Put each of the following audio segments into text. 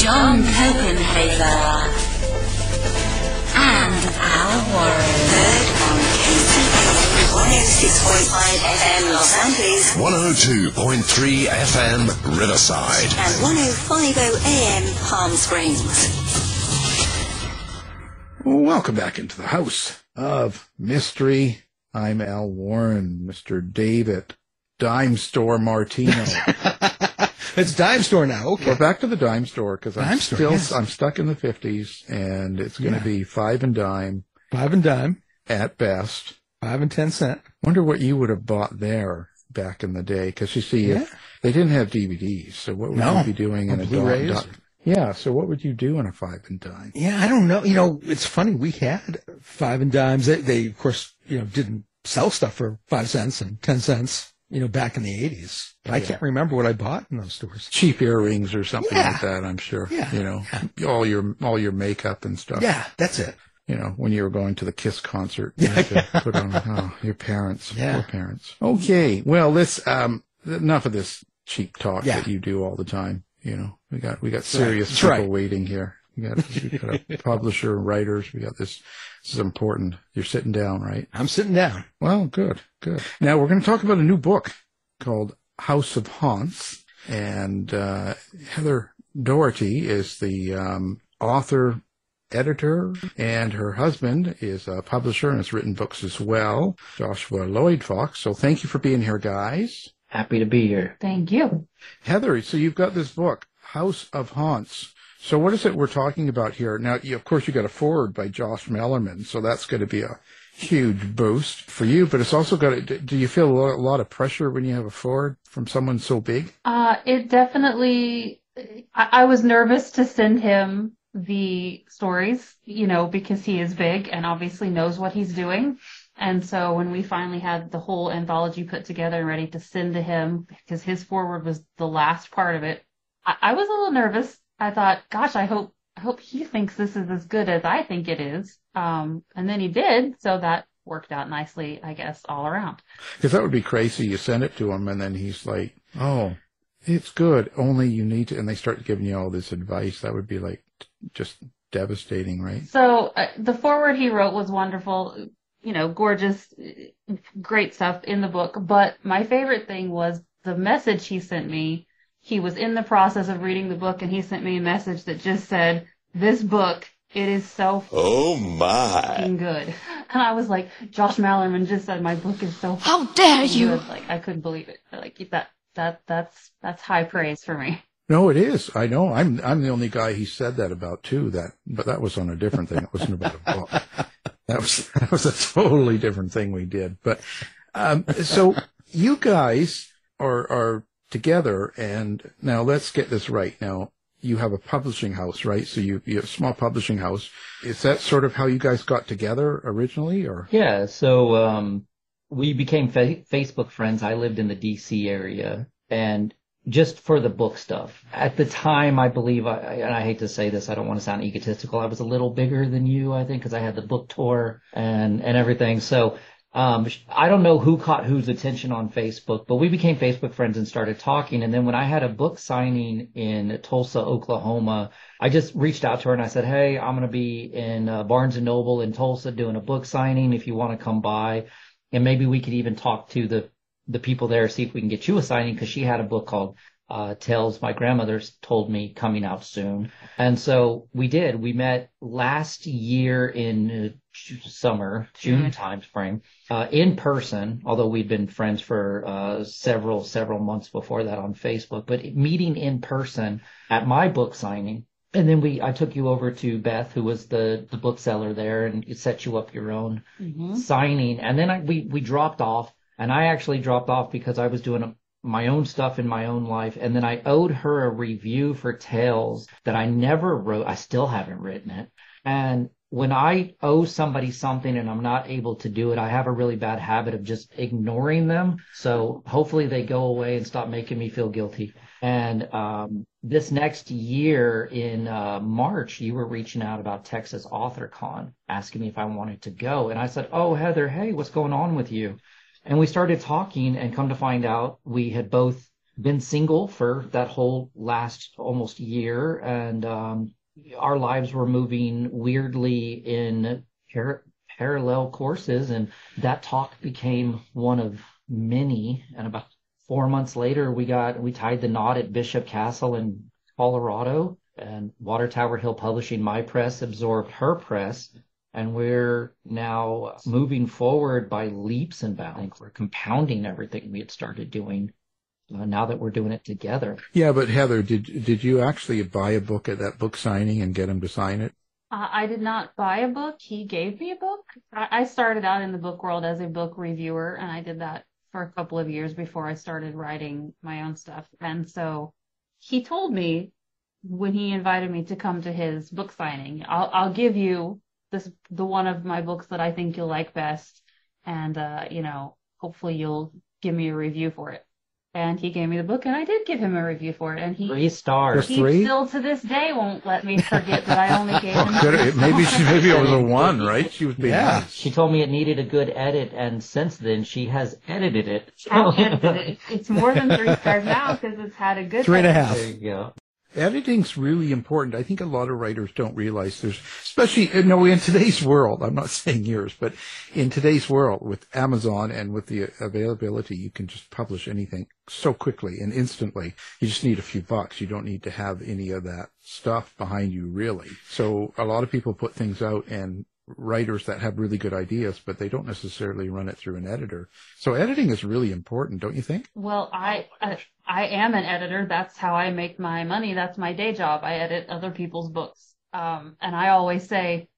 John Copenhaver, and Al Warren. Heard on KCAA 106.5 FM Los Angeles 102.3 FM Riverside. and 105.0 AM Palm Springs. Welcome back into the house of mystery. I'm Al Warren, Mr. David, Dime Store Martino. It's dime store now. Okay. We're back to the dime store because I'm store, still yes. I'm stuck in the 50s, and it's going to Yeah. be five and dime Five and dime, at best. five and ten cent. Wonder what you would have bought there back in the day because you see, if they didn't have DVDs, so what would No. you be doing Or in a Blu-rays? dot, dot? Yeah, so what would you do in a five and dime? Yeah, I don't know. You know, it's funny. We had five and dimes. They, they of course, you know, didn't sell stuff for five cents and ten cents. You know, back in the eighties. But I Yeah. can't remember what I bought in those stores. Cheap earrings or something Yeah. like that. I'm sure. Yeah. You know, all your all your makeup and stuff. Yeah, that's it. you know, when you were going to the Kiss concert, you had to put on oh, your parents, Yeah. poor parents. Okay, well, let's um, enough of this cheap talk Yeah. that you do all the time. You know, we got we got serious That's people right. waiting here. We got, we got a publisher, writers. We got this. This is important. You're sitting down, right? I'm sitting down. Well, good, good. Now we're going to talk about a new book called House of Haunts, and uh, Heather Daughrity is the um, author, editor, and her husband is a publisher and has written books as well, Joshua Lloyd Fox. So thank you for being here, guys. Happy to be here. Thank you. Heather, so you've got this book, House of Haunts. So what is it we're talking about here? Now, you, of course, you got a foreword by Josh Malerman, so that's going to be a huge boost for you. But it's also got. To, do you feel a lot, a lot of pressure when you have a foreword from someone so big? Uh, it definitely, I, I was nervous to send him the stories, you know, because he is big and obviously knows what he's doing. And so when we finally had the whole anthology put together and ready to send to him, because his foreword was the last part of it, I, I was a little nervous. I thought, gosh, I hope, I hope he thinks this is as good as I think it is. Um, and then he did. So that worked out nicely, I guess, all around. Because that would be crazy. You send it to him, and then he's like, "Oh, it's good. Only you need to." And they start giving you all this advice. That would be like just devastating, right? So uh, the foreword he wrote was wonderful, you know, gorgeous, great stuff in the book. But my favorite thing was the message he sent me. He was in the process of reading the book and he sent me a message that just said, this book, it is so Oh my. good. And I was like, Josh Malerman just said my book is so How dare fucking you! Like I couldn't believe it. Like that, that, that's, that's high praise for me. No, it is. I know. I'm I'm the only guy he said that about too. That, but that was on a different thing. It wasn't about a book. That was that was a totally different thing we did. But um, so you guys are are together. And now let's get this right. Now you have a publishing house, right? So you, you have a small publishing house. Is that sort of how you guys got together originally or? Yeah. So, um, we became fa- Facebook friends. I lived in the DC area and just for the book stuff. At the time, I believe, I, and I hate to say this, I don't want to sound egotistical. I was a little bigger than you, I think, because I had the book tour and, and everything. So, um, I don't know who caught whose attention on Facebook, but we became Facebook friends and started talking. And then when I had a book signing in Tulsa, Oklahoma, I just reached out to her and I said, Hey, I'm going to be in uh, Barnes and Noble in Tulsa doing a book signing. If you want to come by and maybe we could even talk to the the people there, see if we can get you a signing because she had a book called uh, Tales My Grandmother's Told Me coming out soon. And so we did. We met last year in uh, summer, June mm-hmm. time frame, uh, in person, although we'd been friends for uh, several, several months before that on Facebook, but meeting in person at my book signing. And then we, I took you over to Beth, who was the, the bookseller there and set you up your own mm-hmm. signing. And then I, we, we dropped off and I actually dropped off because I was doing my own stuff in my own life. And then I owed her a review for Tales that I never wrote. I still haven't written it. And when I owe somebody something and I'm not able to do it, I have a really bad habit of just ignoring them. So hopefully they go away and stop making me feel guilty. And um, this next year in uh, March, you were reaching out about Texas Author Con, asking me if I wanted to go. And I said, Oh, Heather, hey, what's going on with you? And we started talking and come to find out we had both been single for that whole last almost year and um, our lives were moving weirdly in par- parallel courses and that talk became one of many. And about four months later we got we tied the knot at bishop castle in colorado and water tower hill publishing my press absorbed her press and we're now moving forward by leaps and bounds. We're compounding everything we had started doing uh, now that we're doing it together. Yeah, but Heather, did did you actually buy a book at that book signing and get him to sign it? Uh, I did not buy a book. He gave me a book. I, I started out in the book world as a book reviewer, and I did that for a couple of years before I started writing my own stuff. And so he told me when he invited me to come to his book signing, I'll, I'll give you this the one of my books that I think you'll like best, and uh, you know, hopefully you'll give me a review for it. And he gave me the book, and I did give him a review for it. And he three stars. He three? still to this day won't let me forget that I only gave him. Good, maybe she, maybe it was a one, right? She was being yeah. nice. She told me it needed a good edit, and since then she has edited it. edited it. It's more than three stars now because it's had a good. Three and a half. There you go. Editing's really important. I think a lot of writers don't realize there's, especially, uh, you know, in today's world, I'm not saying yours, but in today's world with Amazon and with the availability, you can just publish anything so quickly and instantly. You just need a few bucks. You don't need to have any of that stuff behind you, really. So a lot of people put things out and writers that have really good ideas, but they don't necessarily run it through an editor. So editing is really important, don't you think? Well, I I, I am an editor. That's how I make my money. That's my day job. I edit other people's books. Um, and I always say,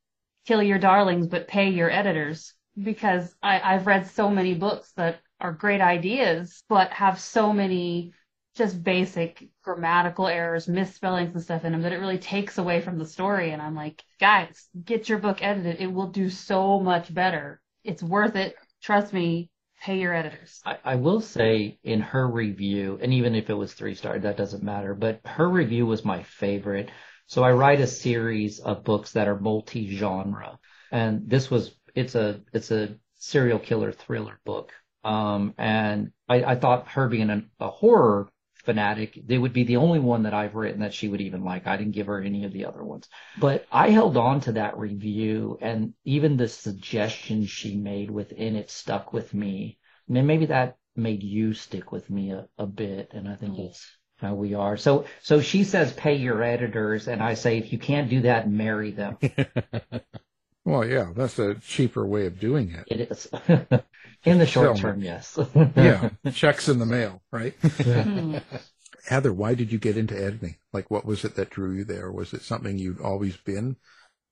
kill your darlings, but pay your editors because I, I've read so many books that are great ideas, but have so many just basic grammatical errors, misspellings and stuff in them that it really takes away from the story. And I'm like, guys, get your book edited. It will do so much better. It's worth it. Trust me. Pay your editors. I, I will say in her review, and even if it was three star, that doesn't matter, but her review was my favorite. So I write a series of books that are multi-genre. And this was, it's a, it's a serial killer thriller book. Um, and I, I thought her being an, a horror fanatic. They would be the only one that I've written that she would even like. I didn't give her any of the other ones. But I held on to that review and even the suggestions she made within it stuck with me. I mean, maybe that made you stick with me a, a bit. And I think that's how we are. So, so she says pay your editors. And I say, if you can't do that, marry them. well, yeah, that's a cheaper way of doing it. It is. In the short term, yes. yeah, checks in the mail, right? Hmm. Heather, why did you get into editing? Like, what was it that drew you there? Was it something you'd always been?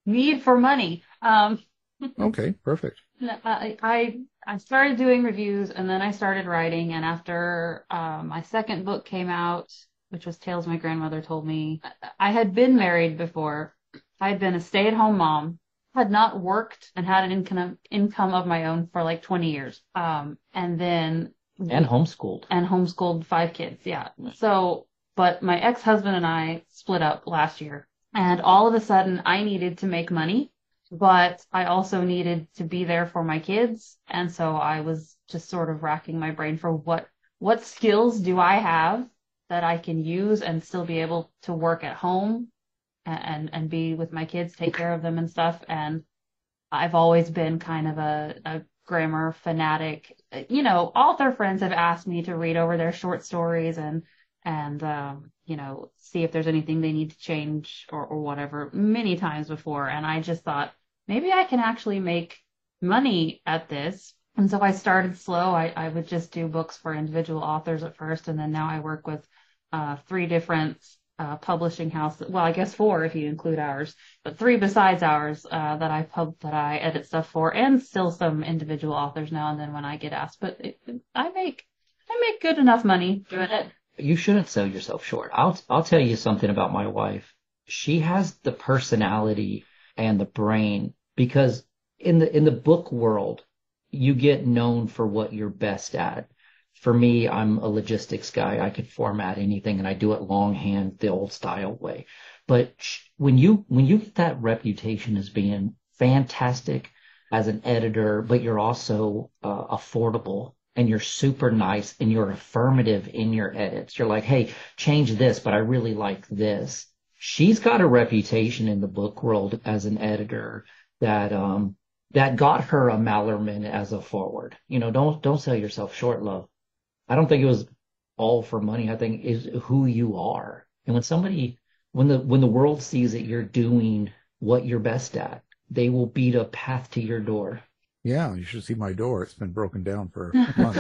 Need for money. Um, okay, perfect. I, I I started doing reviews and then I started writing. And after um, my second book came out, which was Tales My Grandmother Told Me, I had been married before. I had been a stay-at-home mom, had not worked and had an income income of my own for like 20 years. Um, and then And homeschooled. and homeschooled five kids. Yeah. So, but my ex-husband and I split up last year and all of a sudden I needed to make money, but I also needed to be there for my kids. And so I was just sort of racking my brain for what, what skills do I have that I can use and still be able to work at home and, and, be with my kids, take care of them and stuff. And I've always been kind of a, a grammar fanatic. You know, author friends have asked me to read over their short stories and and um, you know see if there's anything they need to change or, or whatever many times before. And I just thought maybe I can actually make money at this. And so I started slow. I, I would just do books for individual authors at first, and then now I work with uh, three different uh, publishing house. Well, I guess four if you include ours, but three besides ours uh, that I pub that I edit stuff for, and still some individual authors now and then when I get asked. But it, I make I make good enough money doing it. You shouldn't sell yourself short. I'll I'll tell you something about my wife. She has the personality and the brain because in the in the book world, you get known for what you're best at. For me, I'm a logistics guy. I can format anything and I do it longhand the old style way. But when you when you get that reputation as being fantastic as an editor, but you're also uh, affordable and you're super nice and you're affirmative in your edits. You're like, hey, change this, but I really like this. She's got a reputation in the book world as an editor that um that got her a Malerman as a foreword. You know, don't don't sell yourself short, love. I don't think it was all for money. I think is who you are. And when somebody when the when the world sees that you're doing what you're best at, they will beat a path to your door. Yeah, you should see my door. It's been broken down for months.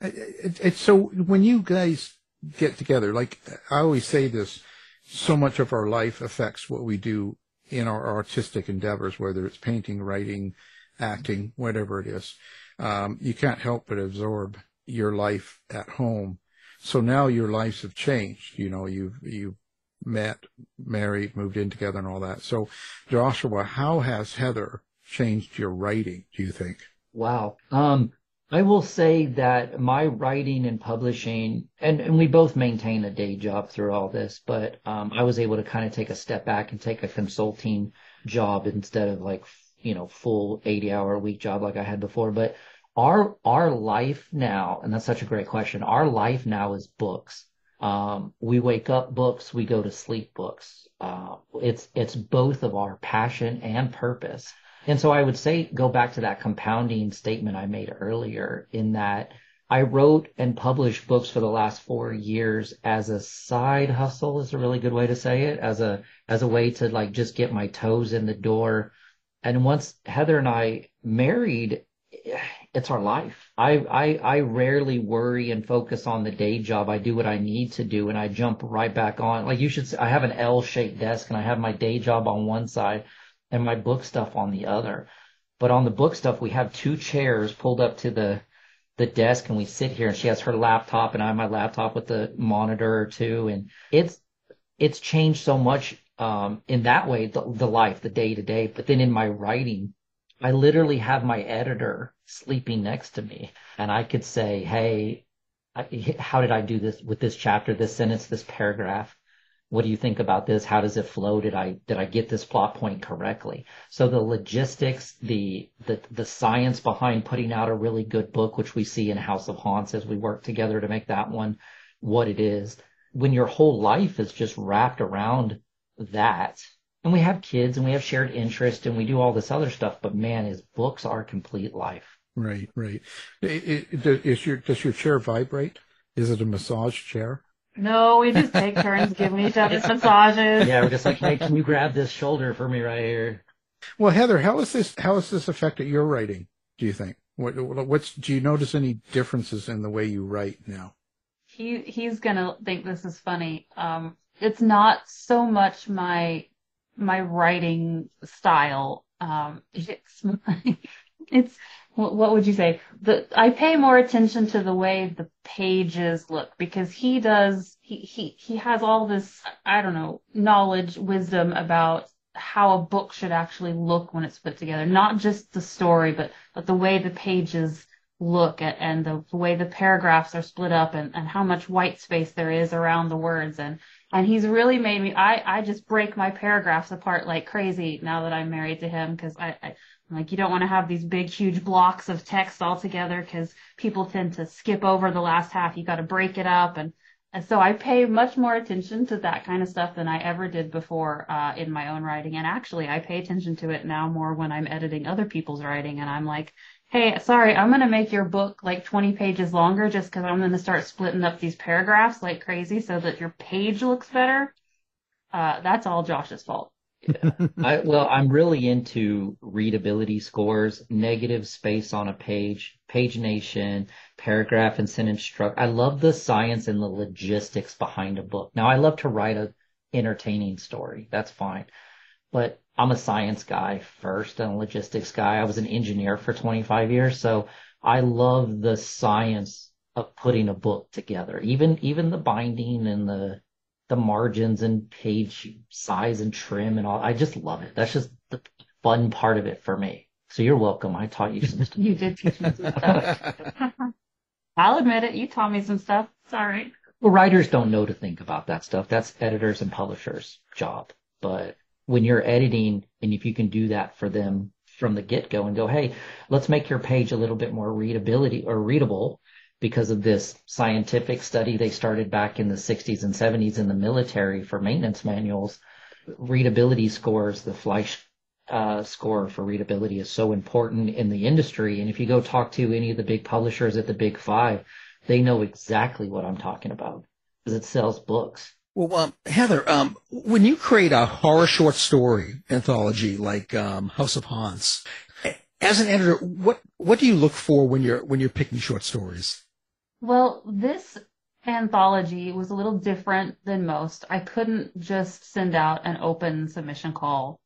it, it, it's so when you guys get together, like I always say this, so much of our life affects what we do in our artistic endeavors, whether it's painting, writing, acting, whatever it is. Um, you can't help but absorb your life at home. So now your lives have changed. You know, you've, you've met, married, moved in together and all that. So Joshua, how has Heather changed your writing, do you think? Wow. Um, I will say that my writing and publishing, and, and we both maintain a day job through all this, but um, I was able to kind of take a step back and take a consulting job instead of like, you know, full 80 hour a week job like I had before. But our, our life now, and that's such a great question. Our life now is books. Um, we wake up books, we go to sleep books. Uh, it's, it's both of our passion and purpose. And so I would say go back to that compounding statement I made earlier in that I wrote and published books for the last four years as a side hustle is a really good way to say it, as a as a way to like just get my toes in the door. And once Heather and I married, it's our life. I, I I rarely worry and focus on the day job. I do what I need to do and I jump right back on. Like you should I have an L-shaped desk and I have my day job on one side and my book stuff on the other. But on the book stuff, we have two chairs pulled up to the the desk, and we sit here. And she has her laptop, and I have my laptop with the monitor or two, and it's it's changed so much um, in that way, the, the life, the day to day. But then in my writing, I literally have my editor sleeping next to me, and I could say, "Hey, I, how did I do this with this chapter, this sentence, this paragraph?" what do you think about this? How does it flow? Did I did I get this plot point correctly? So the logistics, the the the science behind putting out a really good book, which we see in House of Haunts as we work together to make that one what it is. When your whole life is just wrapped around that, and we have kids and we have shared interest and we do all this other stuff, but man, is books our complete life. Right, right. It, it, is your does your chair vibrate? Is it a massage chair? No, we just take turns giving each other massages. Yeah, we're just like, hey, can you grab this shoulder for me right here? Well, Heather, how is this? How has this affected your writing? Do you think? What, what's do you notice any differences in the way you write now? He he's gonna think this is funny. Um, it's not so much my my writing style. Um, it's, it's, what would you say? The, I pay more attention to the way the pages look because he does, he, he, he has all this, I don't know, knowledge, wisdom about how a book should actually look when it's put together. Not just the story, but, but the way the pages look at, and the, the way the paragraphs are split up and, and how much white space there is around the words. And, and he's really made me, I, I just break my paragraphs apart like crazy now that I'm married to him because I, I like you don't want to have these big, huge blocks of text all together because people tend to skip over the last half. You got to break it up, and, and so I pay much more attention to that kind of stuff than I ever did before uh, in my own writing. And actually, I pay attention to it now more when I'm editing other people's writing, and I'm like, hey, sorry, I'm gonna make your book like 20 pages longer just because I'm gonna start splitting up these paragraphs like crazy so that your page looks better. Uh, that's all Josh's fault. Yeah. I, well, I'm really into readability scores, negative space on a page, pagination, paragraph and sentence structure. I love the science and the logistics behind a book. Now, I love to write a entertaining story. That's fine. But I'm a science guy first and a logistics guy. I was an engineer for 25 years. So I love the science of putting a book together, even, even the binding and the, the margins and page size and trim and all. I just love it. That's just the fun part of it for me. So you're welcome. I taught you some stuff. you did teach me some stuff. I'll admit it. You taught me some stuff. Sorry. Well, writers don't know to think about that stuff. That's editors and publishers' job. But when you're editing, and if you can do that for them from the get go and go, hey, let's make your page a little bit more readability or readable because of this scientific study they started back in the 60s and 70s in the military for maintenance manuals. Readability scores, the Flesch uh, score for readability is so important in the industry. And if you go talk to any of the big publishers at the big five, they know exactly what I'm talking about because it sells books. Well, um, Heather, um, when you create a horror short story anthology like um, House of Haunts, as an editor, what what do you look for when you're when you're picking short stories? Well, this anthology was a little different than most. I couldn't just send out an open submission call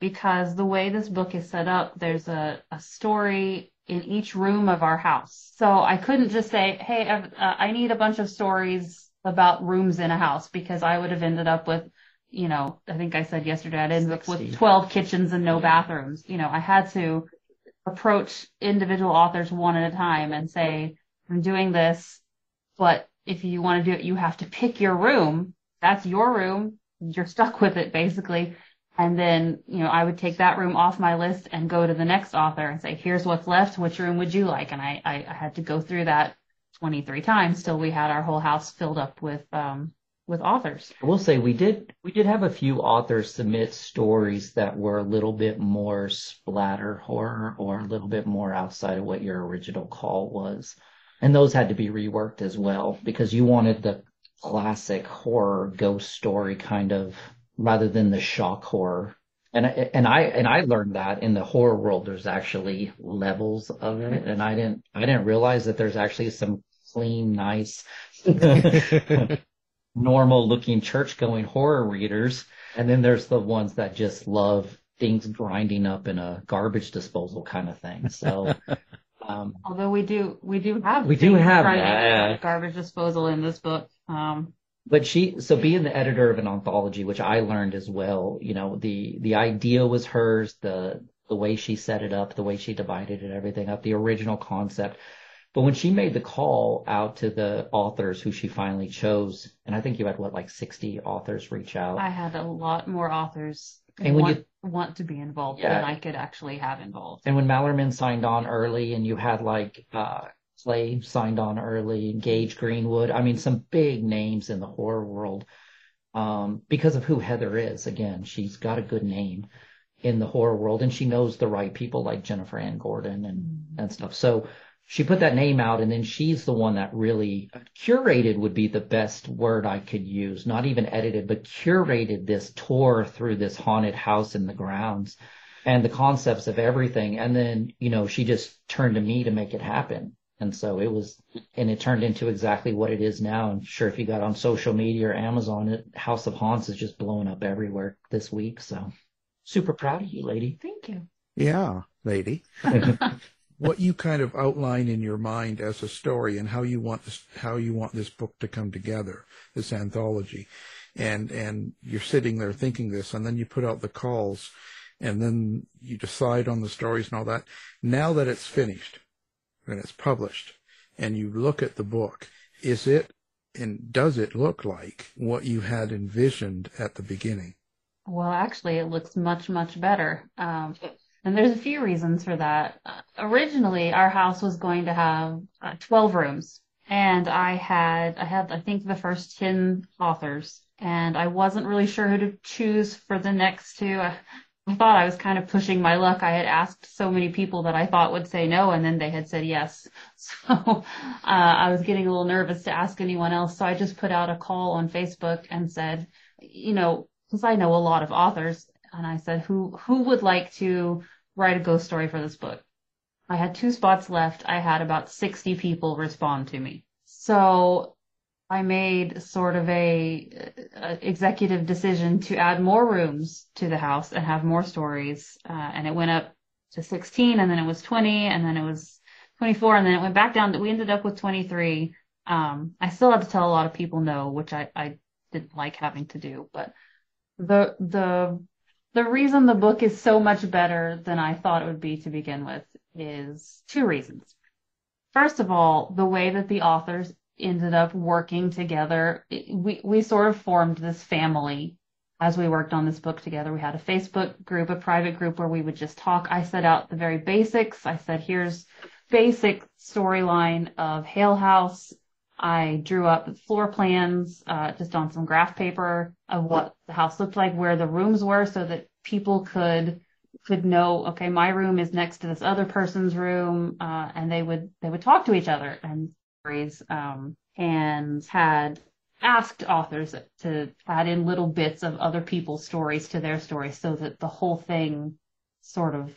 because the way this book is set up, there's a, a story in each room of our house. So I couldn't just say, hey, uh, I need a bunch of stories about rooms in a house because I would have ended up with, you know, I think I said yesterday, I'd end up with 12 kitchens and no bathrooms. You know, I had to approach individual authors one at a time and say, I'm doing this, but if you want to do it, you have to pick your room. That's your room. You're stuck with it basically. And then, you know, I would take that room off my list and go to the next author and say, here's what's left. Which room would you like? And I, I, I had to go through that 23 times till we had our whole house filled up with, um, with authors. I will say we did we did have a few authors submit stories that were a little bit more splatter horror or a little bit more outside of what your original call was. And those had to be reworked as well because you wanted the classic horror ghost story kind of rather than the shock horror. And I, and I and I learned that in the horror world there's actually levels of it and I didn't I didn't realize that there's actually some clean nice normal looking church going horror readers and then there's the ones that just love things grinding up in a garbage disposal kind of thing. So um, although we do we do have we do have that. garbage disposal in this book. Um, but she so being the editor of an anthology which i learned as well you know the the idea was hers the the way she set it up the way she divided it everything up the original concept but when she made the call out to the authors who she finally chose and i think you had what like 60 authors reach out i had a lot more authors and want, you want to be involved yeah. than i could actually have involved and when Malerman signed on early and you had like uh Clay signed on early, Gage Greenwood. I mean, some big names in the horror world um, because of who Heather is. Again, she's got a good name in the horror world, and she knows the right people like Jennifer Anne Gordon and mm-hmm. and stuff. So she put that name out, and then she's the one that really curated would be the best word I could use. Not even edited, but curated this tour through this haunted house in the grounds and the concepts of everything. And then, you know, she just turned to me to make it happen. And so it was, and it turned into exactly what it is now. I'm sure if you got on social media or Amazon, it, House of Haunts is just blowing up everywhere this week. So super proud of you, lady. Thank you. Yeah, lady. what you kind of outline in your mind as a story and how you want this, how you want this book to come together, this anthology. And, and you're sitting there thinking this and then you put out the calls and then you decide on the stories and all that. Now that it's finished and it's published and you look at the book, is it and does it look like what you had envisioned at the beginning? Well, actually, it looks much, much better. Um, and there's a few reasons for that. Uh, originally, our house was going to have uh, 12 rooms. And I had, I had, I think the first 10 authors and I wasn't really sure who to choose for the next two. I, I thought I was kind of pushing my luck. I had asked so many people that I thought would say no, and then they had said yes. So uh, I was getting a little nervous to ask anyone else. So I just put out a call on Facebook and said, you know, because I know a lot of authors, and I said, who who would like to write a ghost story for this book? I had two spots left. I had about 60 people respond to me. So I made sort of a, a, executive decision to add more rooms to the house and have more stories. Uh, and it went up to 16 and then it was 20 and then it was 24 and then it went back down. We ended up with 23. Um, I still had to tell a lot of people no, which I, I didn't like having to do, but the, the, the reason the book is so much better than I thought it would be to begin with is two reasons. First of all, the way that the authors ended up working together. We we sort of formed this family as we worked on this book together. We had a Facebook group, a private group where we would just talk. I set out the very basics. I said, here's basic storyline of Hale House. I drew up floor plans uh, just on some graph paper of what the house looked like, where the rooms were, so that people could could know, okay, my room is next to this other person's room, uh, and they would they would talk to each other and stories um, and had asked authors to add in little bits of other people's stories to their stories so that the whole thing sort of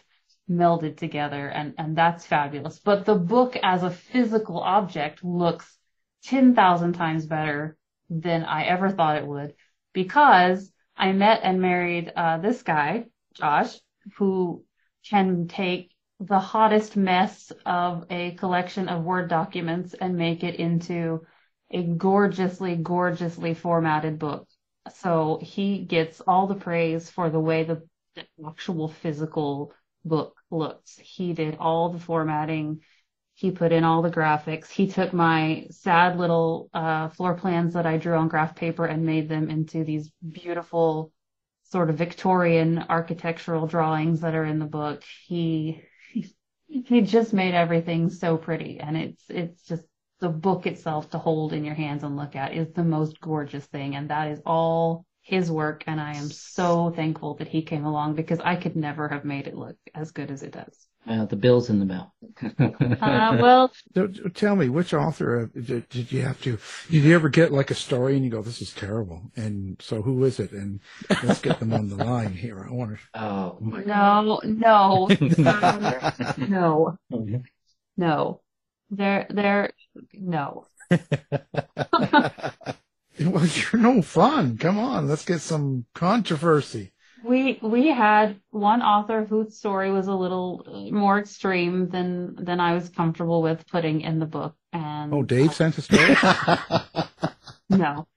melded together and and that's fabulous. But the book as a physical object looks 10,000 times better than I ever thought it would because I met and married uh, this guy Josh who can take the hottest mess of a collection of Word documents and make it into a gorgeously, gorgeously formatted book. So he gets all the praise for the way the actual physical book looks. He did all the formatting. He put in all the graphics. He took my sad little uh, floor plans that I drew on graph paper and made them into these beautiful sort of Victorian architectural drawings that are in the book. He he just made everything so pretty and it's it's just the book itself to hold in your hands and look at is the most gorgeous thing and that is all his work and I am so thankful that he came along because I could never have made it look as good as it does. Uh, the bill's in the mail. uh, well, so, tell me, which author uh, did, did, you have to? Did you ever get like a story and you go, "This is terrible"? And so, who is it? And let's get them on the line here. I wonder. Oh no, no, no, no. They're they're no. well, you're no fun. Come on, let's get some controversy. We we had one author whose story was a little more extreme than than I was comfortable with putting in the book. And oh, Dave sent a story. no,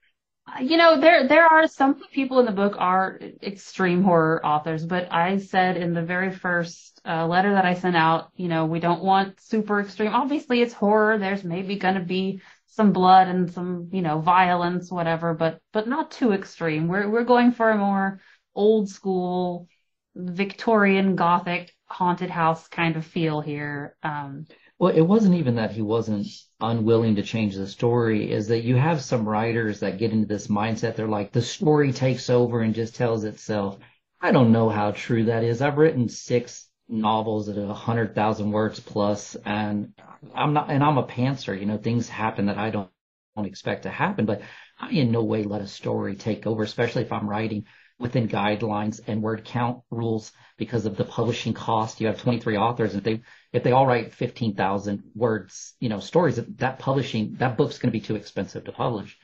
you know there there are some people in the book are extreme horror authors, but I said in the very first uh, letter that I sent out, you know, we don't want super extreme. Obviously, it's horror. There's maybe going to be some blood and some you know violence, whatever, but but not too extreme. We're we're going for a more old school Victorian Gothic haunted house kind of feel here. Um, well, it wasn't even that he wasn't unwilling to change the story, is that you have some writers that get into this mindset. They're like, the story takes over and just tells itself. I don't know how true that is. I've written six novels at a hundred thousand words plus, and I'm not, and I'm a pantser. You know, things happen that I don't, don't expect to happen, but I in no way let a story take over, especially if I'm writing within guidelines and word count rules because of the publishing cost. You have 23 authors, and if they if they all write 15,000 words, you know, stories, that publishing that book's going to be too expensive to publish.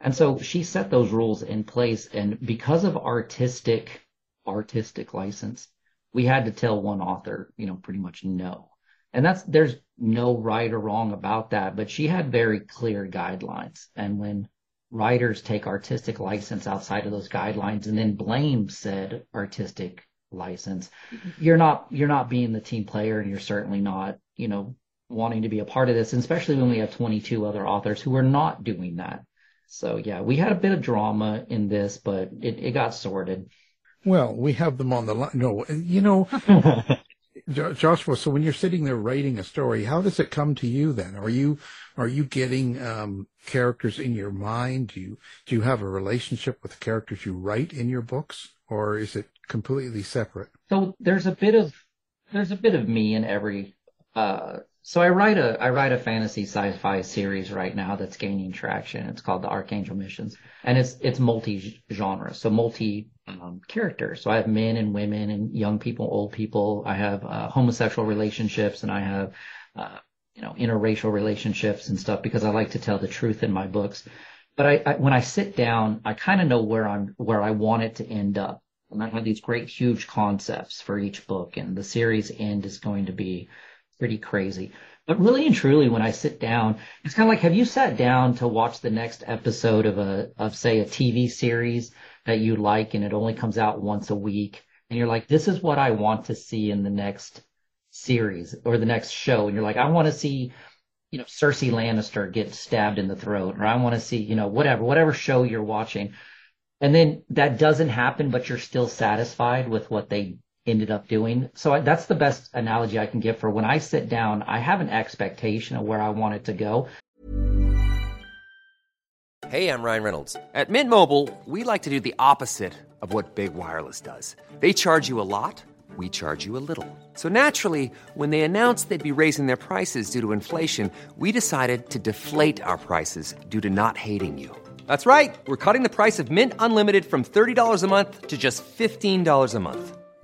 And so she set those rules in place, and because of artistic artistic license, we had to tell one author, you know, pretty much no. And that's, there's no right or wrong about that, but she had very clear guidelines. And when writers take artistic license outside of those guidelines and then blame said artistic license, you're not, you're not being the team player and you're certainly not, you know, wanting to be a part of this, and especially when we have 22 other authors who are not doing that. So yeah, we had a bit of drama in this, but it, it got sorted. Well, we have them on the line. No, you know, Joshua. So when you're sitting there writing a story, how does it come to you then? Are you are you getting um, characters in your mind? Do you do you have a relationship with the characters you write in your books, or is it completely separate? So there's a bit of there's a bit of me in every uh, so I write a I write a fantasy sci-fi series right now that's gaining traction. It's called the Archangel Missions, and it's it's multi-genre, so multi um, characters. So I have men and women and young people, old people. I have uh, homosexual relationships, and I have uh, you know interracial relationships and stuff because I like to tell the truth in my books. But I, I when I sit down, I kind of know where I'm where I want it to end up, and I have these great huge concepts for each book, and the series end is going to be pretty crazy. But really and truly, when I sit down, it's kind of like, have you sat down to watch the next episode of a, of say a TV series that you like and it only comes out once a week? And you're like, this is what I want to see in the next series or the next show. And you're like, I want to see, you know, Cersei Lannister get stabbed in the throat, or I want to see, you know, whatever, whatever show you're watching. And then that doesn't happen, but you're still satisfied with what they ended up doing. So I, that's the best analogy I can give for when I sit down, I have an expectation of where I want it to go. Hey, I'm Ryan Reynolds. At Mint Mobile, we like to do the opposite of what Big Wireless does. They charge you a lot, we charge you a little. So naturally, when they announced they'd be raising their prices due to inflation, we decided to deflate our prices due to not hating you. That's right. We're cutting the price of Mint Unlimited from $30 a month to just $15 a month.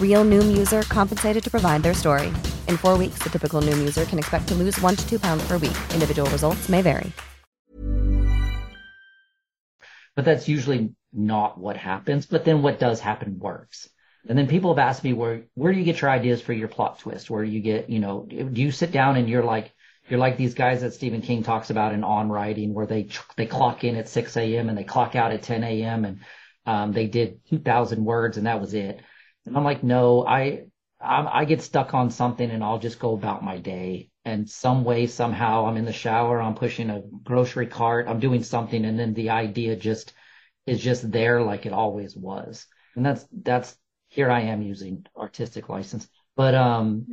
Real Noom user compensated to provide their story. In four weeks, the typical Noom user can expect to lose one to two pounds per week. Individual results may vary. But that's usually not what happens. But then what does happen works. And then people have asked me where where do you get your ideas for your plot twist? Where do you get you know do you sit down and you're like you're like these guys that Stephen King talks about in On Writing, where they they clock in at 6 a.m. and they clock out at 10 a.m. and um, they did 2,000 words and that was it. And I'm like, no, I I'm, I get stuck on something and I'll just go about my day. And some way, somehow, I'm in the shower, I'm pushing a grocery cart, I'm doing something, and then the idea just is just there like it always was. And that's that's here I am using artistic license. But um,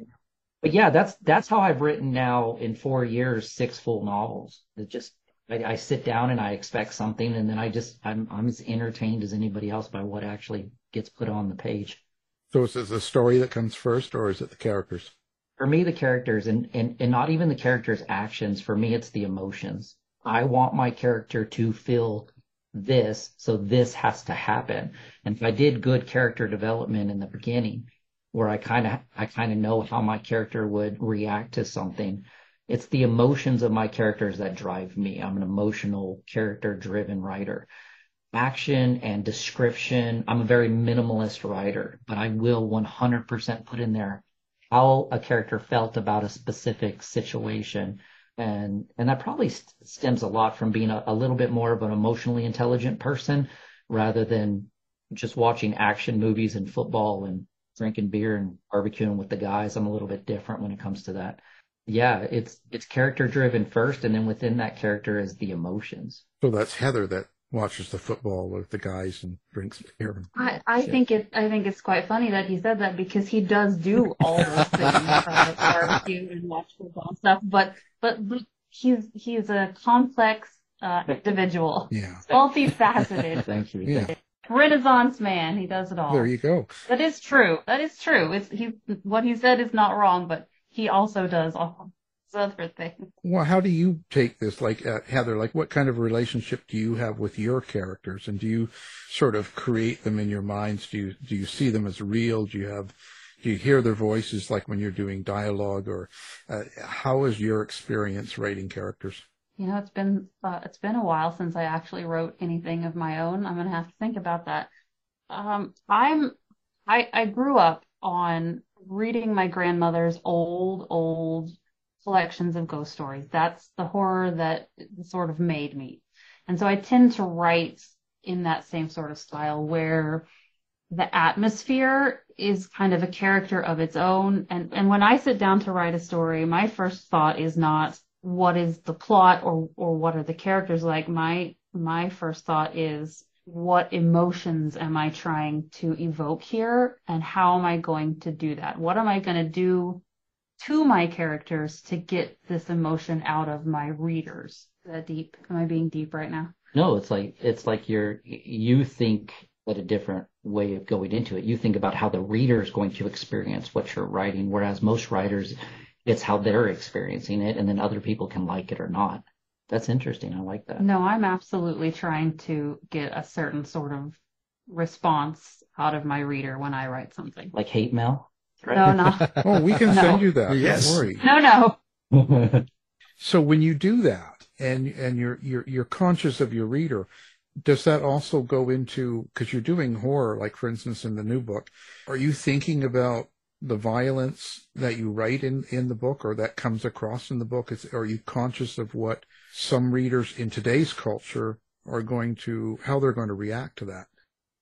but yeah, that's that's how I've written now in four years six full novels. It just I, I sit down and I expect something, and then I just I'm I'm as entertained as anybody else by what actually gets put on the page. So is it the story that comes first, or is it the characters? For me, the characters and, and, and not even the characters' actions. For me, it's the emotions. I want my character to feel this, so this has to happen. And if I did good character development in the beginning, where I kind of I kind of know how my character would react to something, it's the emotions of my characters that drive me. I'm an emotional, character driven writer. Action and description, I'm a very minimalist writer, but I will 100% put in there how a character felt about a specific situation. And, and that probably st- stems a lot from being a, a little bit more of an emotionally intelligent person rather than just watching action movies and football and drinking beer and barbecuing with the guys. I'm a little bit different when it comes to that yeah, it's it's character driven first, and then within that character is the emotions. So that's Heather that watches the football with the guys and drinks beer. I, I think it I think it's quite funny that he said that because he does do all those things, uh, barbecue and watch football and stuff. But but, but he's he's a complex uh, individual. Yeah, multifaceted. Thank you. Yeah. Renaissance man, he does it all. There you go. That is true. That is true. It's he what he said is not wrong, but he also does all these other things. Well, how do you take this, like uh, Heather? Like, what kind of relationship do you have with your characters, and do you sort of create them in your minds? Do you do you see them as real? Do you have do you hear their voices like when you're doing dialogue, or uh, how is your experience writing characters? You know, it's been uh, it's been a while since I actually wrote anything of my own. I'm gonna have to think about that. Um, I'm I I grew up on reading my grandmother's old, old collections of ghost stories. That's the horror that sort of made me. And so I tend to write in that same sort of style where the atmosphere is kind of a character of its own. And, and when I sit down to write a story, my first thought is not what is the plot or, or what are the characters like. My, my first thought is what emotions am I trying to evoke here and how am I going to do that? What am I going to do to my characters to get this emotion out of my readers? Is that deep? Am I being deep right now? No, it's like it's like you're you think at a different way of going into it. You think about how the reader is going to experience what you're writing, whereas most writers, it's how they're experiencing it, and then other people can like it or not. That's interesting. I like that. No, I'm absolutely trying to get a certain sort of response out of my reader when I write something. Like hate mail? No, no. oh, we can No. send you that. Yes. Don't worry. No, no. So when you do that, and and you're you're you're conscious of your reader, does that also go into because you're doing horror, like for instance in the new book, are you thinking about the violence that you write in in the book or that comes across in the book? Is, are you conscious of what some readers in today's culture are going to how they're going to react to that?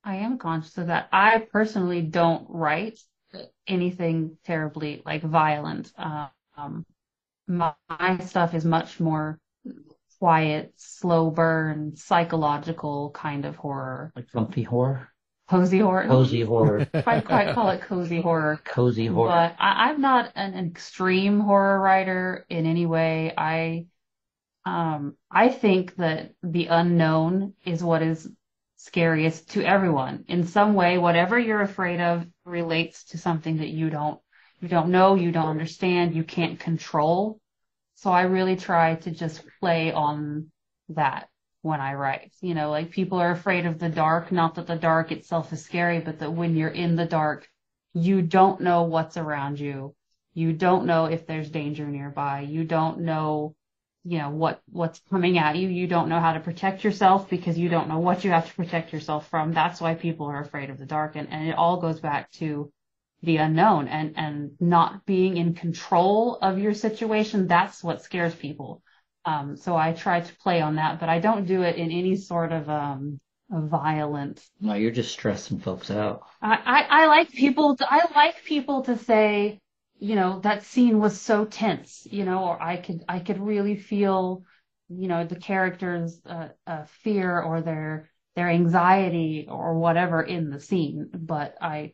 I am conscious of that. I personally don't write anything terribly like violent. Um, my, my stuff is much more quiet, slow burn, psychological kind of horror. Like comfy horror? Cozy horror. Cozy horror. Quite quite call it cozy horror. Cozy horror. But I, I'm not an extreme horror writer in any way. I um I think that the unknown is what is scariest to everyone. In some way, whatever you're afraid of relates to something that you don't you don't know, you don't understand, you can't control. So I really try to just play on that when I write. You know, like people are afraid of the dark, not that the dark itself is scary, but that when you're in the dark, you don't know what's around you. You don't know if there's danger nearby. You don't know, you know, what, what's coming at you. You don't know how to protect yourself because you don't know what you have to protect yourself from. That's why people are afraid of the dark. And, and it all goes back to the unknown and, and not being in control of your situation. That's what scares people. Um, so I try to play on that, but I don't do it in any sort of, um, violent. No, you're just stressing folks out. I, I, I like people to, I like people to say, you know, that scene was so tense, you know, or I could, I could really feel, you know, the characters, uh, uh, fear or their, their anxiety or whatever in the scene. But I,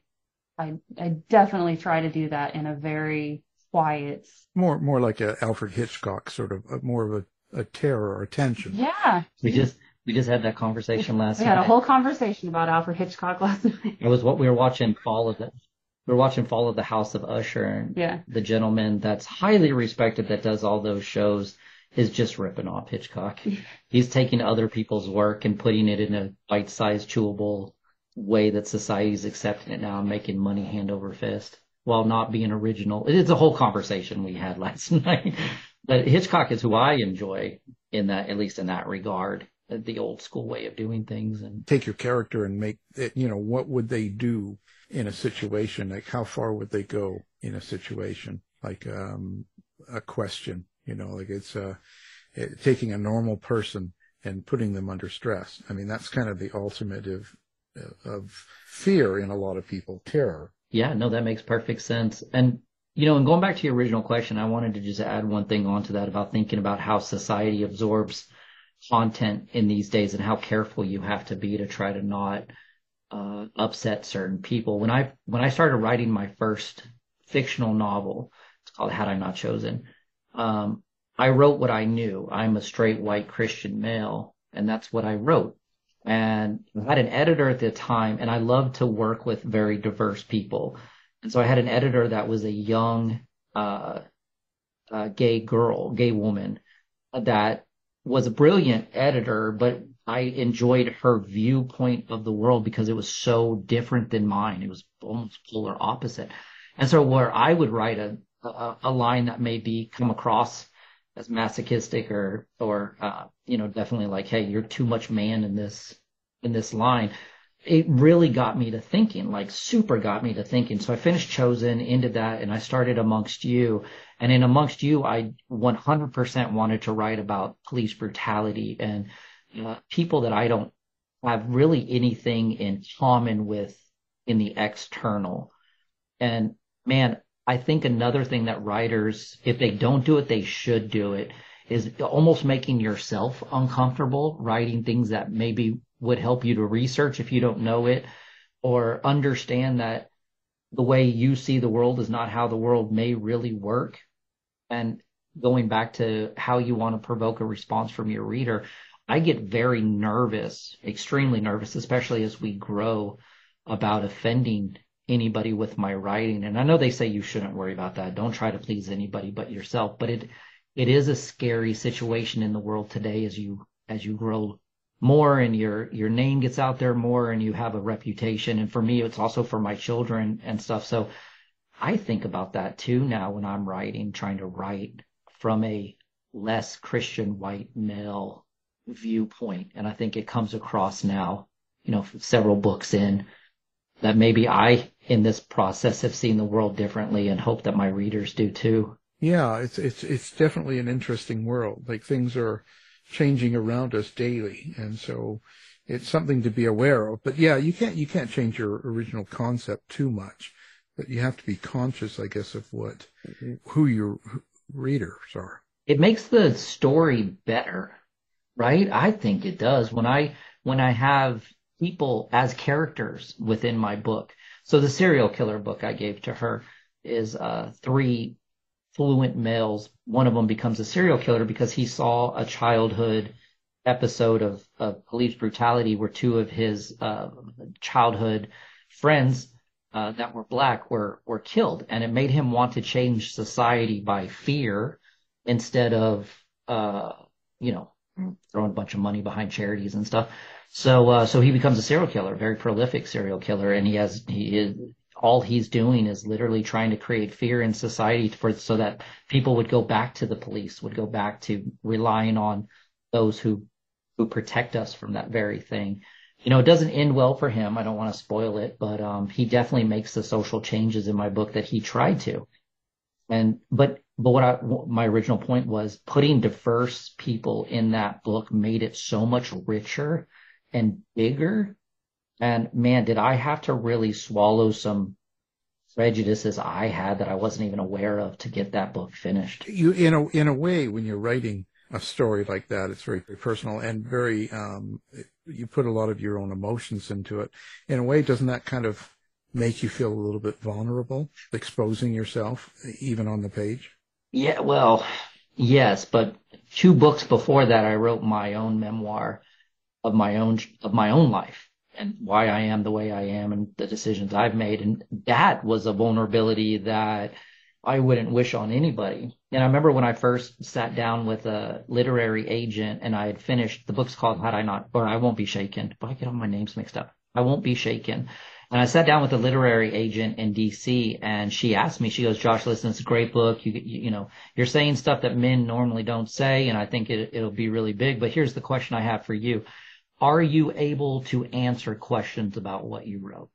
I, I definitely try to do that in a very quiet. More, more like a Alfred Hitchcock sort of, a, more of a, a terror or tension. Yeah. We just we just had that conversation last We night. had a whole conversation about Alfred Hitchcock last night. It was what we were watching Fall of the we were watching Fall of the House of Usher and Yeah. the gentleman that's highly respected that does all those shows is just ripping off Hitchcock. He's taking other people's work and putting it in a bite sized chewable way that society's accepting it now and making money hand over fist while not being original. It's a whole conversation we had last night. But Hitchcock is who I enjoy in that at least in that regard. The old school way of doing things and Take your character and make it, you know, what would they do in a situation? Like how far would they go in a situation? Like, um, a question, you know, like it's, uh, it, taking a normal person and putting them under stress. I mean, that's kind of the ultimate of, of fear in a lot of people, terror. Yeah, no, that makes perfect sense. And, you know, and going back to your original question, I wanted to just add one thing onto that about thinking about how society absorbs content in these days and how careful you have to be to try to not uh, upset certain people. When I when I started writing my first fictional novel, it's called Had I Not Chosen. Um, I wrote what I knew. I'm a straight white Christian male, and that's what I wrote. And I had an editor at the time, and I loved to work with very diverse people. And so I had an editor that was a young uh, uh, gay girl, gay woman that was a brilliant editor, but I enjoyed her viewpoint of the world because it was so different than mine. It was almost polar opposite. And so where I would write a, a, a line that maybe come across as masochistic or, or, uh, you know, definitely like, Hey, you're too much man in this, in this line. It really got me to thinking, like super got me to thinking. So I finished Chosen, ended that, and I started Amongst You. And in Amongst You, I 100% wanted to write about police brutality and uh, people that I don't have really anything in common with in the external. And man, I think another thing that writers, if they don't do it, they should do it, is almost making yourself uncomfortable, writing things that maybe would help you to research if you don't know it, or understand that the way you see the world is not how the world may really work. And going back to how you want to provoke a response from your reader, I get very nervous, extremely nervous, especially as we grow about offending anybody with my writing. And I know they say you shouldn't worry about that. Don't try to please anybody but yourself. But it it is a scary situation in the world today as you as you grow more and your your name gets out there more and you have a reputation. And for me, it's also for my children and stuff. So I think about that too now when I'm writing, trying to write from a less Christian white male viewpoint. And I think it comes across now, you know, several books in that maybe I, in this process, have seen the world differently and hope that my readers do too. Yeah, it's it's it's definitely an interesting world. Like things are changing around us daily, and so it's something to be aware of. But yeah, you can't you can't change your original concept too much, but you have to be conscious, I guess, of what mm-hmm. who your readers are. It makes the story better, right? I think it does when I when I have people as characters within my book. So the serial killer book I gave to her is uh, three fluent males. One of them becomes a serial killer because he saw a childhood episode of, of police brutality where two of his uh, childhood friends uh, that were black were were killed, and it made him want to change society by fear instead of uh, you know throwing a bunch of money behind charities and stuff. So uh, so he becomes a serial killer, very prolific serial killer, and he has he is all he's doing is literally trying to create fear in society for so that people would go back to the police, would go back to relying on those who who protect us from that very thing. You know, it doesn't end well for him. I don't want to spoil it, but um, he definitely makes the social changes in my book that he tried to. And but but what I my original point was putting diverse people in that book made it so much richer and bigger. And man, did I have to really swallow some prejudices I had that I wasn't even aware of to get that book finished. You in a in a way when you're writing a story like that, it's very, very personal and very um, you put a lot of your own emotions into it. In a way, doesn't that kind of make you feel a little bit vulnerable, exposing yourself even on the page? Yeah, well, yes, but two books before that, I wrote my own memoir of my own of my own life and why I am the way I am and the decisions I've made, and that was a vulnerability that I wouldn't wish on anybody. And I remember when I first sat down with a literary agent and I had finished the book's called Had I Not or I Won't Be Shaken. But I get all my names mixed up. I Won't Be Shaken. And I sat down with a literary agent in DC and she asked me, she goes, Josh, listen, it's a great book. You, you, you know, you're saying stuff that men normally don't say. And I think it, it'll be really big. But here's the question I have for you. Are you able to answer questions about what you wrote?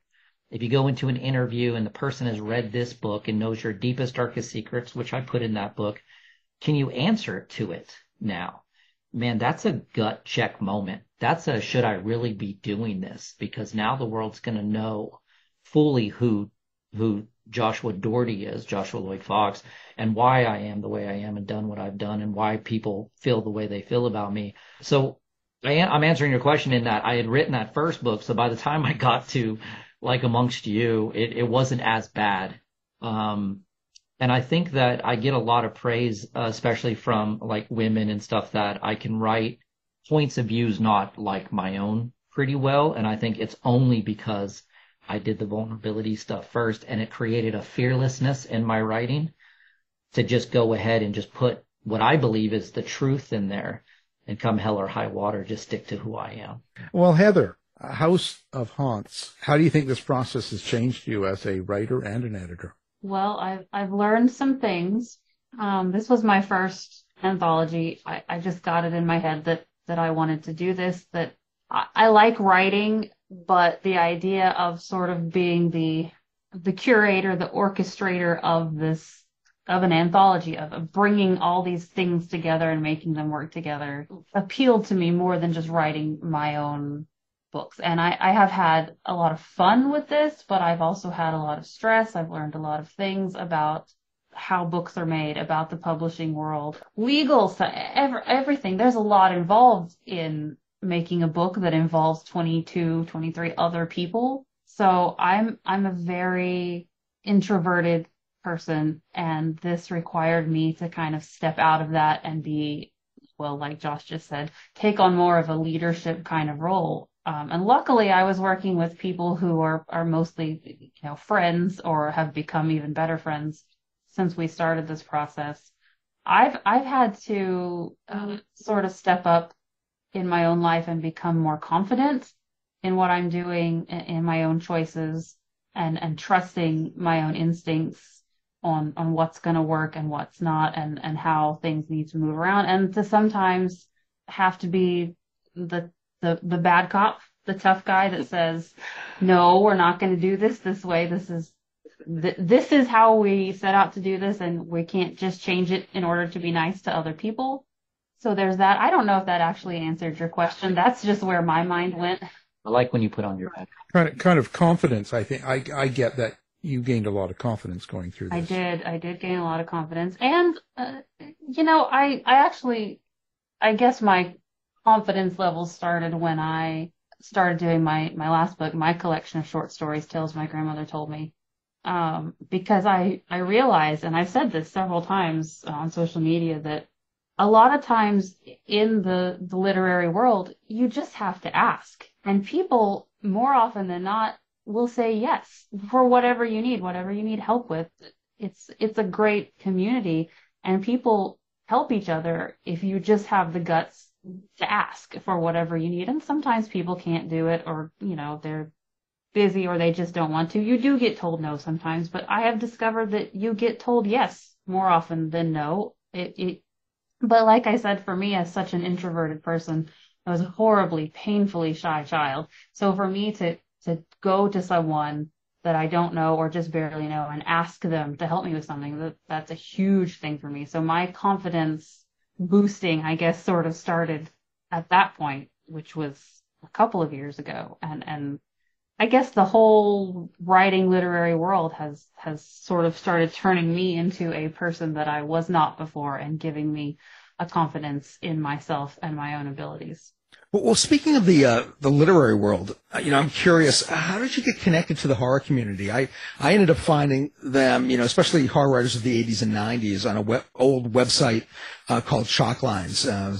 If you go into an interview and the person has read this book and knows your deepest, darkest secrets, which I put in that book, can you answer to it now? Man, that's a gut check moment. That's a should I really be doing this? Because now the world's going to know fully who who Joshua Doherty is, Joshua Lloyd Fox, and why I am the way I am and done what I've done and why people feel the way they feel about me. So I am, I'm answering your question in that I had written that first book. So by the time I got to like amongst you, it, it wasn't as bad. Um, and I think that I get a lot of praise, uh, especially from like women and stuff that I can write points of views not like my own pretty well. And I think it's only because I did the vulnerability stuff first and it created a fearlessness in my writing to just go ahead and just put what I believe is the truth in there and come hell or high water, just stick to who I am. Well, Heather, House of Haunts, how do you think this process has changed you as a writer and an editor? Well, I've I've learned some things. Um, this was my first anthology. I, I just got it in my head that that I wanted to do this. That I, I like writing, but the idea of sort of being the the curator, the orchestrator of this of an anthology of, of bringing all these things together and making them work together appealed to me more than just writing my own books. And I, I have had a lot of fun with this, but I've also had a lot of stress. I've learned a lot of things about how books are made, about the publishing world, legal, every, everything. There's a lot involved in making a book that involves 22, 23 other people. So I'm, I'm a very introverted person and this required me to kind of step out of that and be well like josh just said take on more of a leadership kind of role um, and luckily, I was working with people who are, are mostly, you know, friends or have become even better friends since we started this process. I've, I've had to uh, sort of step up in my own life and become more confident in what I'm doing in my own choices and, and trusting my own instincts on, on what's going to work and what's not and, and how things need to move around and to sometimes have to be the the the bad cop, the tough guy that says, "No, we're not going to do this this way. This is th- this is how we set out to do this, and we can't just change it in order to be nice to other people." So there's that. I don't know if that actually answered your question. That's just where my mind went. I like when you put on your head. Kind of, kind of confidence. I think I, I get that you gained a lot of confidence going through this. I did. I did gain a lot of confidence, and uh, you know, I I actually, I guess my confidence levels started when I started doing my my last book, my collection of short stories, tales my grandmother told me. Um, because I I realized, and I've said this several times on social media, that a lot of times in the the literary world, you just have to ask, and people more often than not will say yes for whatever you need, whatever you need help with. It's it's a great community, and people help each other if you just have the guts to ask for whatever you need. And sometimes people can't do it or, you know, they're busy or they just don't want to. You do get told no sometimes, but I have discovered that you get told yes more often than no. It, it, but like I said, for me as such an introverted person, I was a horribly, painfully shy child. So for me to, to go to someone that I don't know or just barely know and ask them to help me with something, that, that's a huge thing for me. So my confidence boosting, I guess, sort of started at that point, which was a couple of years ago. And, and I guess the whole writing literary world has, has sort of started turning me into a person that I was not before and giving me a confidence in myself and my own abilities. Well, speaking of the uh, the literary world, uh, you know, I'm curious. How did you get connected to the horror community? I I ended up finding them, you know, especially horror writers of the 80s and 90s, on a web, old website uh, called Shocklines, uh,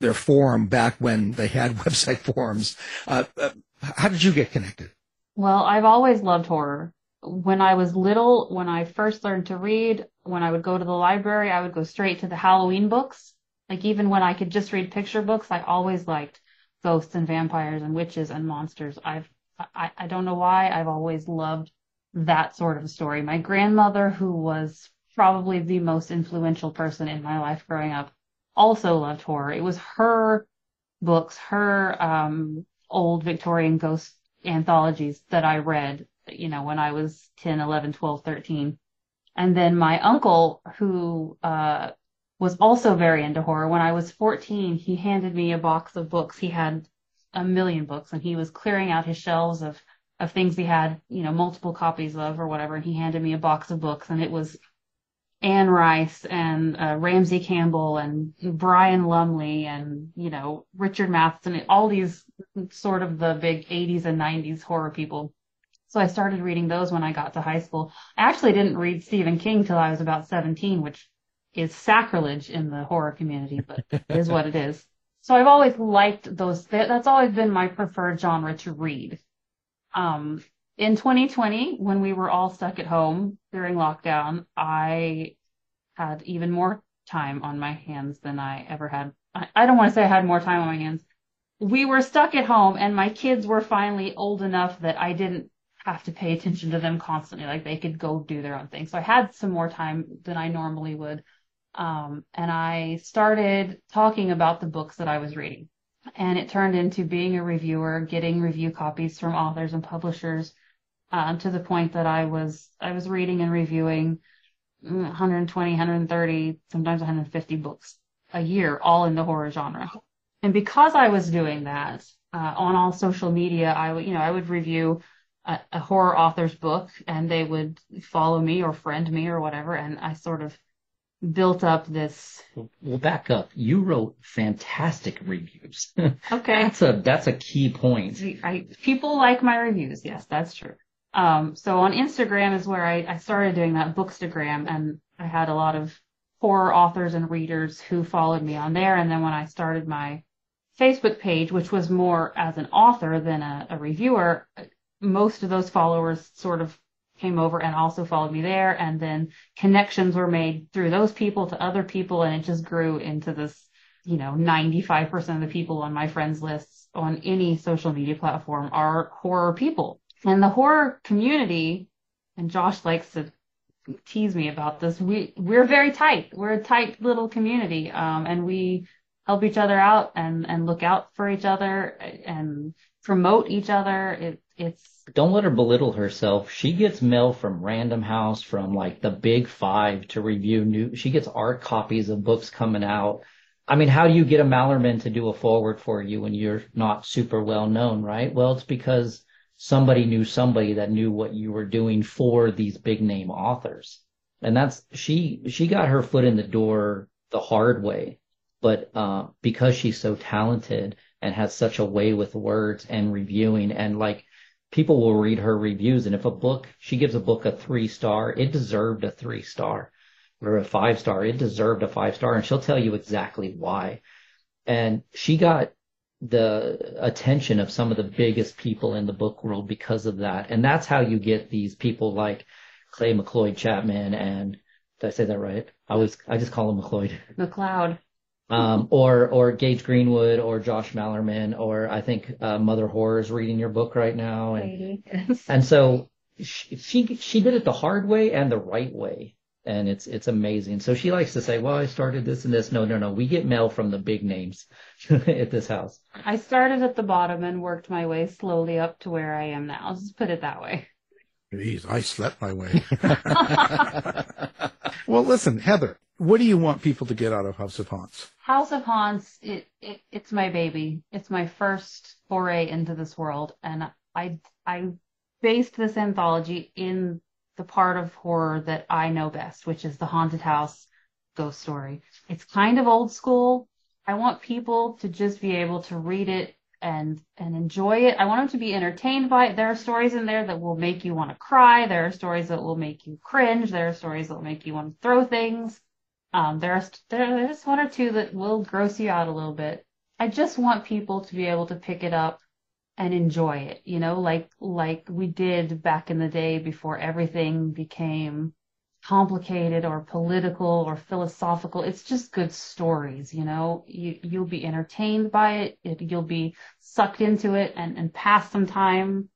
their forum back when they had website forums. Uh, uh, how did you get connected? Well, I've always loved horror. When I was little, when I first learned to read, when I would go to the library, I would go straight to the Halloween books. Like even when I could just read picture books, I always liked ghosts and vampires and witches and monsters. I've I, I don't know why I've always loved that sort of story. My grandmother, who was probably the most influential person in my life growing up, also loved horror. It was her books, her um, old Victorian ghost anthologies that I read, you know, when I was 10, 11, 12, 13. And then my uncle, who uh, was also very into horror. When I was 14, he handed me a box of books. He had a million books and he was clearing out his shelves of, of things he had, you know, multiple copies of or whatever. And he handed me a box of books and it was Anne Rice and uh, Ramsey Campbell and Brian Lumley and, you know, Richard Matheson, all these sort of the big 80s and 90s horror people. So I started reading those when I got to high school. I actually didn't read Stephen King till I was about 17, which is sacrilege in the horror community, but is what it is. So I've always liked those. That's always been my preferred genre to read. Um, in 2020, when we were all stuck at home during lockdown, I had even more time on my hands than I ever had. I, I don't want to say I had more time on my hands. We were stuck at home and my kids were finally old enough that I didn't have to pay attention to them constantly. Like they could go do their own thing. So I had some more time than I normally would. Um, and I started talking about the books that I was reading. And it turned into being a reviewer, getting review copies from authors and publishers, uh, to the point that I was I was reading and reviewing 120, 130, sometimes 150 books a year, all in the horror genre. And because I was doing that uh, on all social media, I would you know I would review a, a horror author's book, and they would follow me or friend me or whatever, and I sort of built up this. Well, back up. You wrote fantastic reviews. Okay. that's a that's a key point. I, people like my reviews. Yes, that's true. Um, so on Instagram is where I, I started doing that bookstagram, and I had a lot of horror authors and readers who followed me on there. And then when I started my Facebook page, which was more as an author than a, a reviewer, most of those followers sort of came over and also followed me there. And then connections were made through those people to other people. And it just grew into this, you know, 95% of the people on my friends lists on any social media platform are horror people. And the horror community, and Josh likes to tease me about this. We, we're very tight. We're a tight little community. Um, and we help each other out and, and look out for each other and promote each other. It, it's don't let her belittle herself. She gets mail from Random House, from like the Big Five to review new. She gets ARC copies of books coming out. I mean, how do you get a Malerman to do a foreword for you when you're not super well known, right? Well, it's because somebody knew somebody that knew what you were doing for these big name authors. And that's, she, she got her foot in the door the hard way. But, uh, because she's so talented and has such a way with words and reviewing and like, people will read her reviews. And if a book, she gives a book a three star, it deserved a three star or a five star. It deserved a five star. And she'll tell you exactly why. And she got the attention of some of the biggest people in the book world because of that. And that's how you get these people like Clay McLeod Chapman and did I say that right? I was I just call him McLeod. McLeod um, or or Gage Greenwood or Josh Malerman or I think uh, Mother Horror is reading your book right now, and and so she, she she did it the hard way and the right way, and it's it's amazing. So she likes to say, "Well, I started this and this." No, no, no. We get mail from the big names at this house. I started at the bottom and worked my way slowly up to where I am now. Let's put it that way. Jeez, I slept my way. well, listen, Heather, what do you want people to get out of House of Haunts? House of Haunts, it, it it's my baby. It's my first foray into this world, and I I based this anthology in the part of horror that I know best, which is the haunted house ghost story. It's kind of old school. I want people to just be able to read it and and enjoy it. I want them to be entertained by it. There are stories in there that will make you want to cry. There are stories that will make you cringe. There are stories that will make you want to throw things. Um, there's there's one or two that will gross you out a little bit. I just want people to be able to pick it up and enjoy it, you know, like like we did back in the day before everything became complicated or political or philosophical. It's just good stories, you know. You you'll be entertained by it. it you'll be sucked into it and and pass some time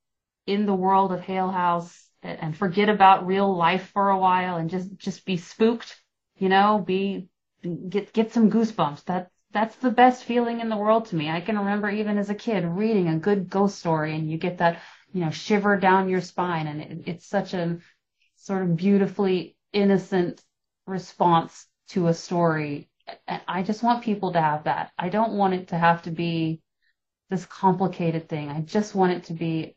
in the world of Hale House and, and forget about real life for a while and just just be spooked, you know. Be get get some goosebumps. That that's the best feeling in the world to me. I can remember even as a kid reading a good ghost story and you get that, you know, shiver down your spine and it, it's such a sort of beautifully innocent response to a story. And I just want people to have that. I don't want it to have to be this complicated thing. I just want it to be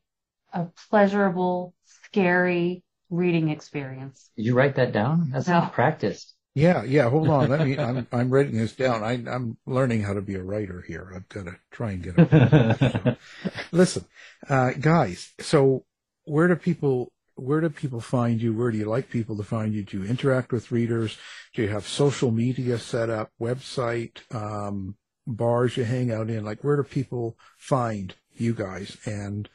a pleasurable, scary reading experience. Did you write that down? That's No. not practice. Yeah, yeah. Hold on. Let me. I'm I'm writing this down. I, I'm learning how to be a writer here. I've got to try and get it. Listen, uh, guys. So where do people where do people find you? Where do you like people to find you? Do you interact with readers? Do you have social media set up, website, um, bars you hang out in? Like where do people find you guys and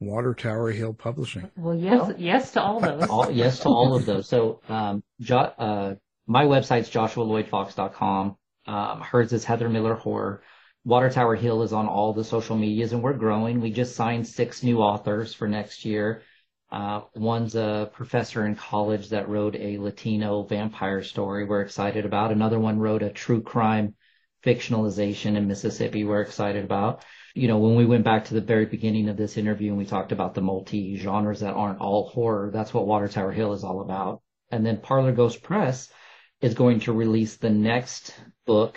Water Tower Hill Publishing? Well, yes, yes to all those. all, yes to all of those. So, um, jo- uh, my website's joshualloydfox.com. Um, hers is Heather Miller Horror. Water Tower Hill is on all the social medias and we're growing. We just signed six new authors for next year. Uh, one's a professor in college that wrote a Latino vampire story we're excited about. Another one wrote a true crime fictionalization in Mississippi we're excited about. You know, when we went back to the very beginning of this interview and we talked about the multi genres that aren't all horror, that's what Water Tower Hill is all about. And then Parlor Ghost Press is going to release the next book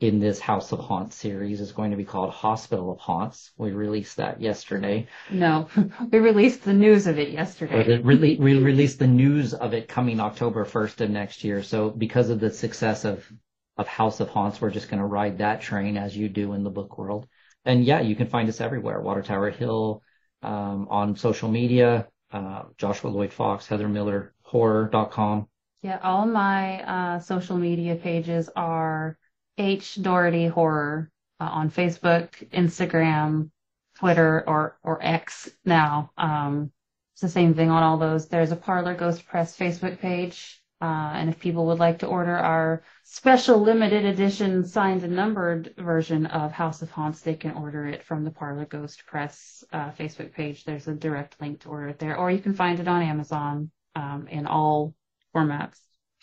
in this House of Haunts series is going to be called Hospital of Haunts. We released that yesterday. No, we released the news of it yesterday. really, we released the news of it coming October 1st of next year. So because of the success of, of House of Haunts, we're just going to ride that train as you do in the book world. And yeah, you can find us everywhere. Water Tower Hill, um, on social media, uh, Joshua Lloyd Fox, Heather Miller, horror.com. Yeah, all my uh, social media pages are H Daughrity Horror uh, on Facebook, Instagram, Twitter, or or X now. Um, it's the same thing on all those. There's a Parlor Ghost Press Facebook page, uh, and if people would like to order our special limited edition signed and numbered version of House of Haunts, they can order it from the Parlor Ghost Press uh, Facebook page. There's a direct link to order it there, or you can find it on Amazon um, in all formats.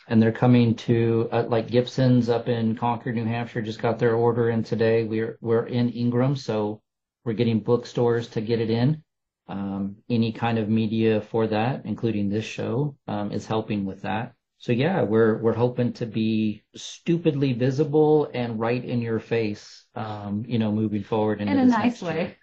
and they're coming to uh, like Gibson's up in Concord, New Hampshire. Just got their order in today. We're we're in Ingram, so we're getting bookstores to get it in. Um, any kind of media for that, including this show, um, is helping with that. So yeah, we're we're hoping to be stupidly visible and right in your face. Um, you know, moving forward in a nice way. year.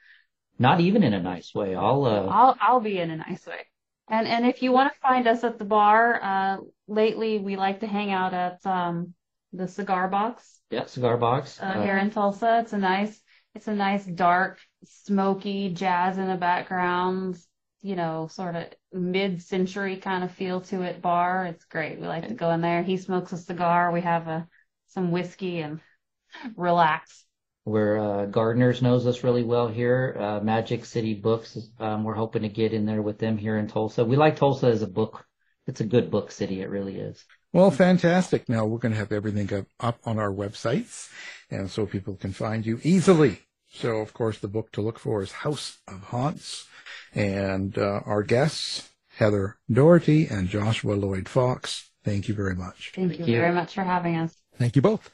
Not even in a nice way. I'll uh, I'll I'll be in a nice way. And and if you want to find us at the bar, uh, lately we like to hang out at um the cigar box yeah, cigar box. uh, here in Tulsa. It's a nice it's a nice dark, smoky jazz in the background. You know, sort of mid-century kind of feel to it bar. It's great. We like to go in there. He smokes a cigar. We have a some whiskey and relax. Where uh, Gardner's knows us really well here. Uh, Magic City Books, um, we're hoping to get in there with them here in Tulsa. We like Tulsa as a book. It's a good book city. It really is. Well, fantastic. Now we're going to have everything up, up on our websites and so people can find you easily. So of course the book to look for is House of Haunts and uh, our guests, Heather Daughrity and Joshua Lloyd Fox. Thank you very much. Thank, you very much for having us. Thank you both.